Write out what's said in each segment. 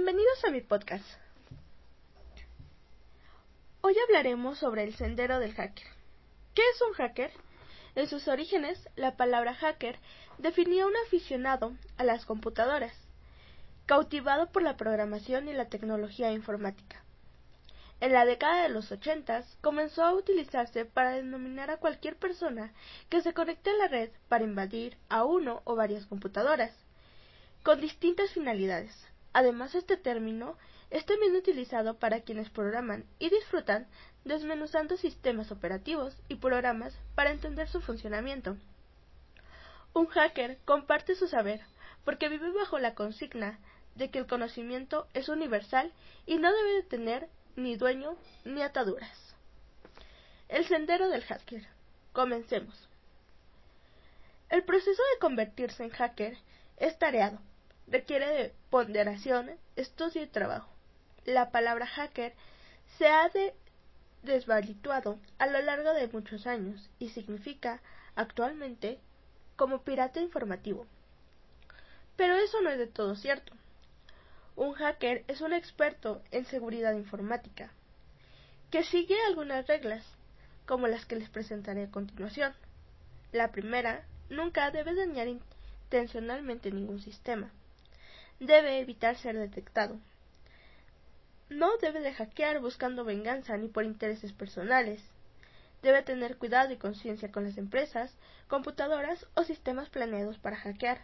Bienvenidos a mi podcast. Hoy hablaremos sobre el sendero del hacker. ¿Qué es un hacker? En sus orígenes, la palabra hacker definía un aficionado a las computadoras, cautivado por la programación y la tecnología informática. En la década de los ochentas comenzó a utilizarse para denominar a cualquier persona que se conecte a la red para invadir a uno o varias computadoras, con distintas finalidades. Además, este término es también utilizado para quienes programan y disfrutan desmenuzando sistemas operativos y programas para entender su funcionamiento. Un hacker comparte su saber porque vive bajo la consigna de que el conocimiento es universal y no debe de tener ni dueño ni ataduras. El sendero del hacker. Comencemos. El proceso de convertirse en hacker es tareado, requiere de ponderación, estudio y trabajo. La palabra hacker se ha de desvalituado a lo largo de muchos años y significa actualmente como pirata informativo. Pero eso no es de todo cierto. Un hacker es un experto en seguridad informática, que sigue algunas reglas, como las que les presentaré a continuación. La primera, nunca debe dañar intencionalmente ningún sistema debe evitar ser detectado. No debe de hackear buscando venganza ni por intereses personales. Debe tener cuidado y conciencia con las empresas, computadoras o sistemas planeados para hackear,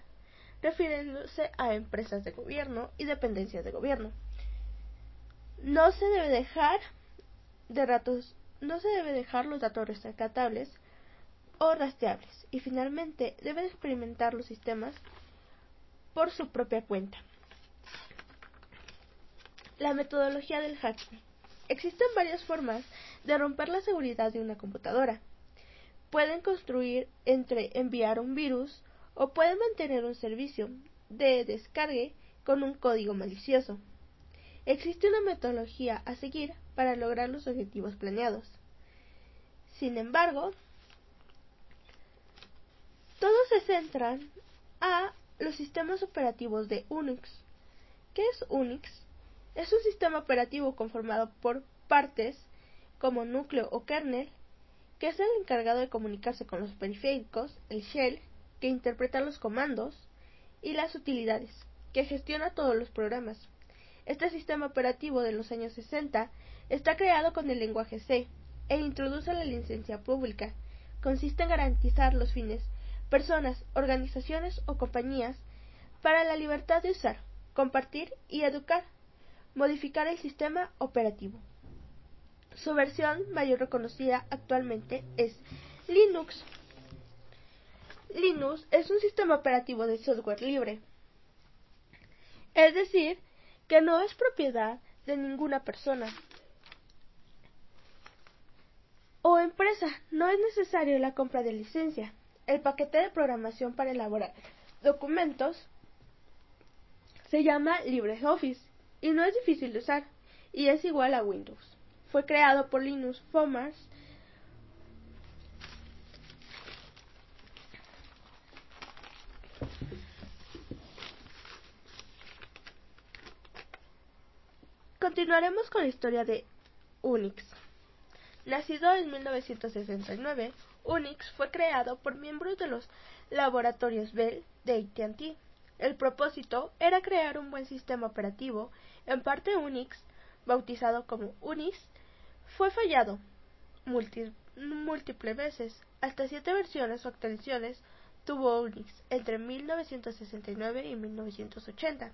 refiriéndose a empresas de gobierno y dependencias de gobierno. No se debe dejar de datos, no se debe dejar los datos rescatables o rastreables y finalmente debe experimentar los sistemas por su propia cuenta. La metodología del hacking. Existen varias formas de romper la seguridad de una computadora. Pueden construir entre enviar un virus o pueden mantener un servicio de descargue con un código malicioso. Existe una metodología a seguir para lograr los objetivos planeados. Sin embargo, todos se centran a los sistemas operativos de Unix. ¿Qué es Unix? Es un sistema operativo conformado por partes como núcleo o kernel, que es el encargado de comunicarse con los periféricos, el shell, que interpreta los comandos, y las utilidades, que gestiona todos los programas. Este sistema operativo de los años 60 está creado con el lenguaje C e introduce la licencia pública. Consiste en garantizar los fines personas, organizaciones o compañías para la libertad de usar, compartir y educar, modificar el sistema operativo. Su versión mayor reconocida actualmente es Linux. Linux es un sistema operativo de software libre, es decir, que no es propiedad de ninguna persona o empresa. No es necesario la compra de licencia el paquete de programación para elaborar documentos se llama LibreOffice y no es difícil de usar y es igual a Windows. Fue creado por Linus Formers Continuaremos con la historia de Unix. Nacido en 1969, Unix fue creado por miembros de los laboratorios Bell de AT&T. El propósito era crear un buen sistema operativo. En parte Unix, bautizado como Unix, fue fallado múltiples veces. Hasta siete versiones o actualizaciones tuvo Unix entre 1969 y 1980.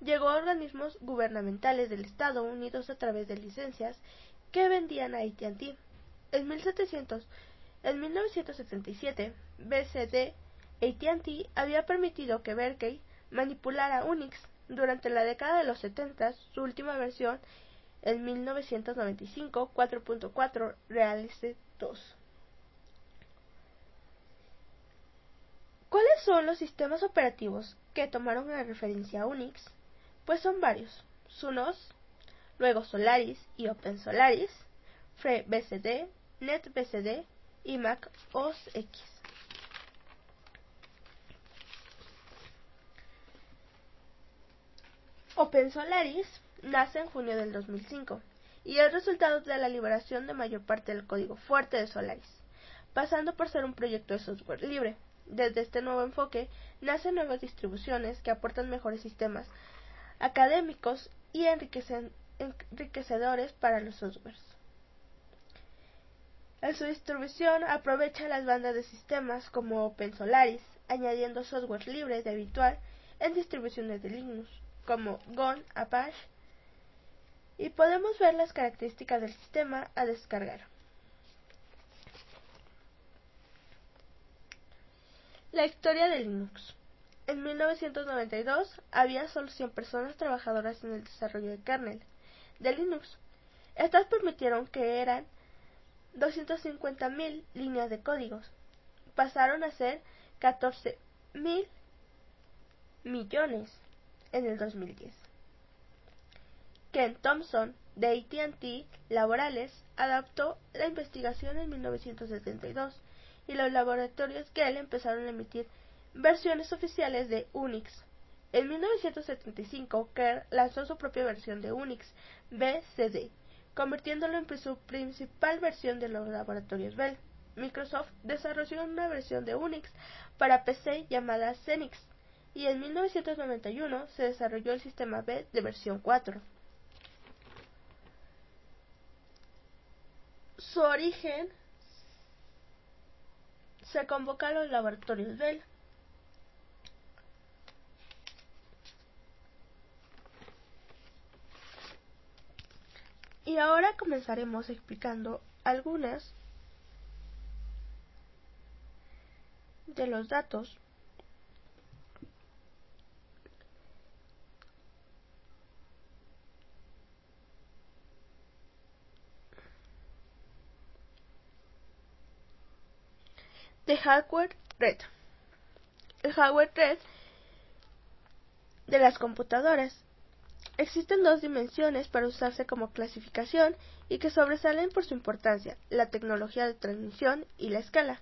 Llegó a organismos gubernamentales del Estado Unidos a través de licencias que vendían a AT&T. En 1700 en 1977, BCD AT&T había permitido que Berkeley manipulara Unix. Durante la década de los 70, su última versión, en 1995, 4.4 Realice 2. ¿Cuáles son los sistemas operativos que tomaron la referencia a Unix? Pues son varios. Sunos, luego Solaris y OpenSolaris, FreeBSD, NetBSD, y Mac OS X. OpenSolaris nace en junio del 2005 y es resultado de la liberación de mayor parte del código fuerte de Solaris, pasando por ser un proyecto de software libre. Desde este nuevo enfoque nacen nuevas distribuciones que aportan mejores sistemas académicos y enriquecedores para los softwares. En su distribución aprovecha las bandas de sistemas como OpenSolaris, añadiendo software libre de habitual en distribuciones de Linux como GON, Apache, y podemos ver las características del sistema a descargar. La historia de Linux. En 1992 había solo 100 personas trabajadoras en el desarrollo de kernel de Linux. Estas permitieron que eran 250.000 líneas de códigos. Pasaron a ser 14.000 millones en el 2010. Ken Thompson, de AT&T Laborales, adaptó la investigación en 1972 y los laboratorios Gale empezaron a emitir versiones oficiales de Unix. En 1975, Kerr lanzó su propia versión de Unix, BCD, convirtiéndolo en su principal versión de los laboratorios Bell. Microsoft desarrolló una versión de Unix para PC llamada Xenix, y en 1991 se desarrolló el sistema B de versión 4. Su origen se convoca a los laboratorios Bell. Y ahora comenzaremos explicando algunas de los datos de hardware red. El hardware red de las computadoras. Existen dos dimensiones para usarse como clasificación y que sobresalen por su importancia, la tecnología de transmisión y la escala.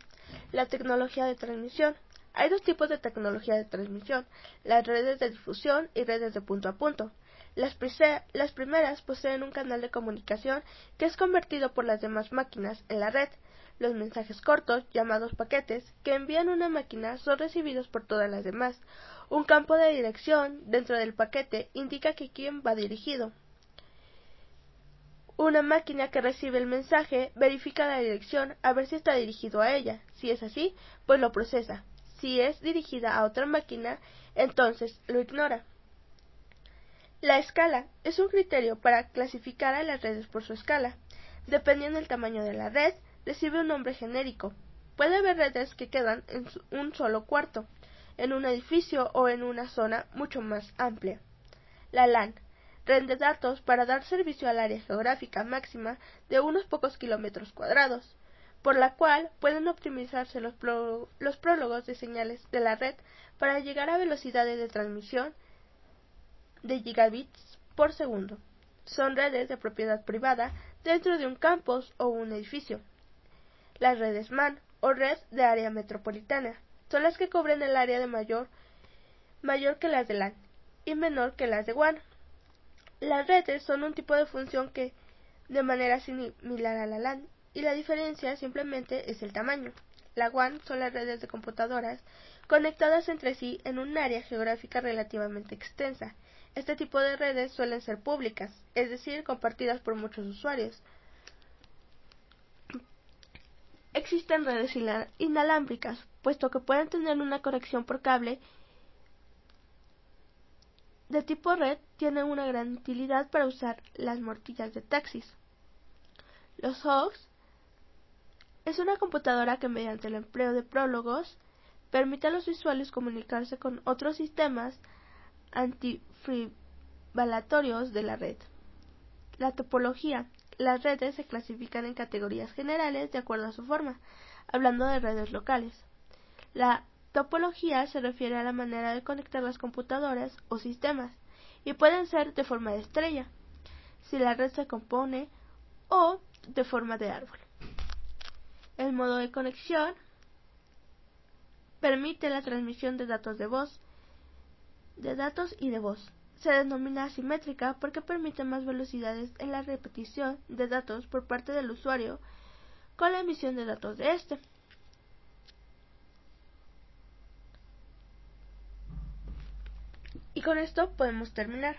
La tecnología de transmisión. Hay dos tipos de tecnología de transmisión, las redes de difusión y redes de punto a punto. Las, las primeras poseen un canal de comunicación que es convertido por las demás máquinas en la red, los mensajes cortos, llamados paquetes, que envían una máquina son recibidos por todas las demás. Un campo de dirección dentro del paquete indica que quién va dirigido. Una máquina que recibe el mensaje verifica la dirección a ver si está dirigido a ella. Si es así, pues lo procesa. Si es dirigida a otra máquina, entonces lo ignora. La escala es un criterio para clasificar a las redes por su escala. Dependiendo del tamaño de la red, recibe un nombre genérico. Puede haber redes que quedan en un solo cuarto, en un edificio o en una zona mucho más amplia. La LAN, red de datos para dar servicio al área geográfica máxima de unos pocos kilómetros cuadrados, por la cual pueden optimizarse los, los prólogos de señales de la red para llegar a velocidades de transmisión de gigabits por segundo. Son redes de propiedad privada dentro de un campus o un edificio. Las redes MAN o red de área metropolitana son las que cubren el área de mayor, mayor que las de LAN y menor que las de WAN. Las redes son un tipo de función que de manera similar a la LAN y la diferencia simplemente es el tamaño. La WAN son las redes de computadoras conectadas entre sí en un área geográfica relativamente extensa. Este tipo de redes suelen ser públicas, es decir, compartidas por muchos usuarios. Existen redes inalámbricas, puesto que pueden tener una conexión por cable de tipo red, tienen una gran utilidad para usar las mortillas de taxis. Los hogs es una computadora que mediante el empleo de prólogos permite a los usuarios comunicarse con otros sistemas antifrivalatorios de la red. La topología las redes se clasifican en categorías generales de acuerdo a su forma, hablando de redes locales. La topología se refiere a la manera de conectar las computadoras o sistemas, y pueden ser de forma de estrella, si la red se compone, o de forma de árbol. El modo de conexión permite la transmisión de datos de voz, de datos y de voz, se denomina asimétrica porque permite más velocidades en la repetición de datos por parte del usuario con la emisión de datos de este. Y con esto podemos terminar.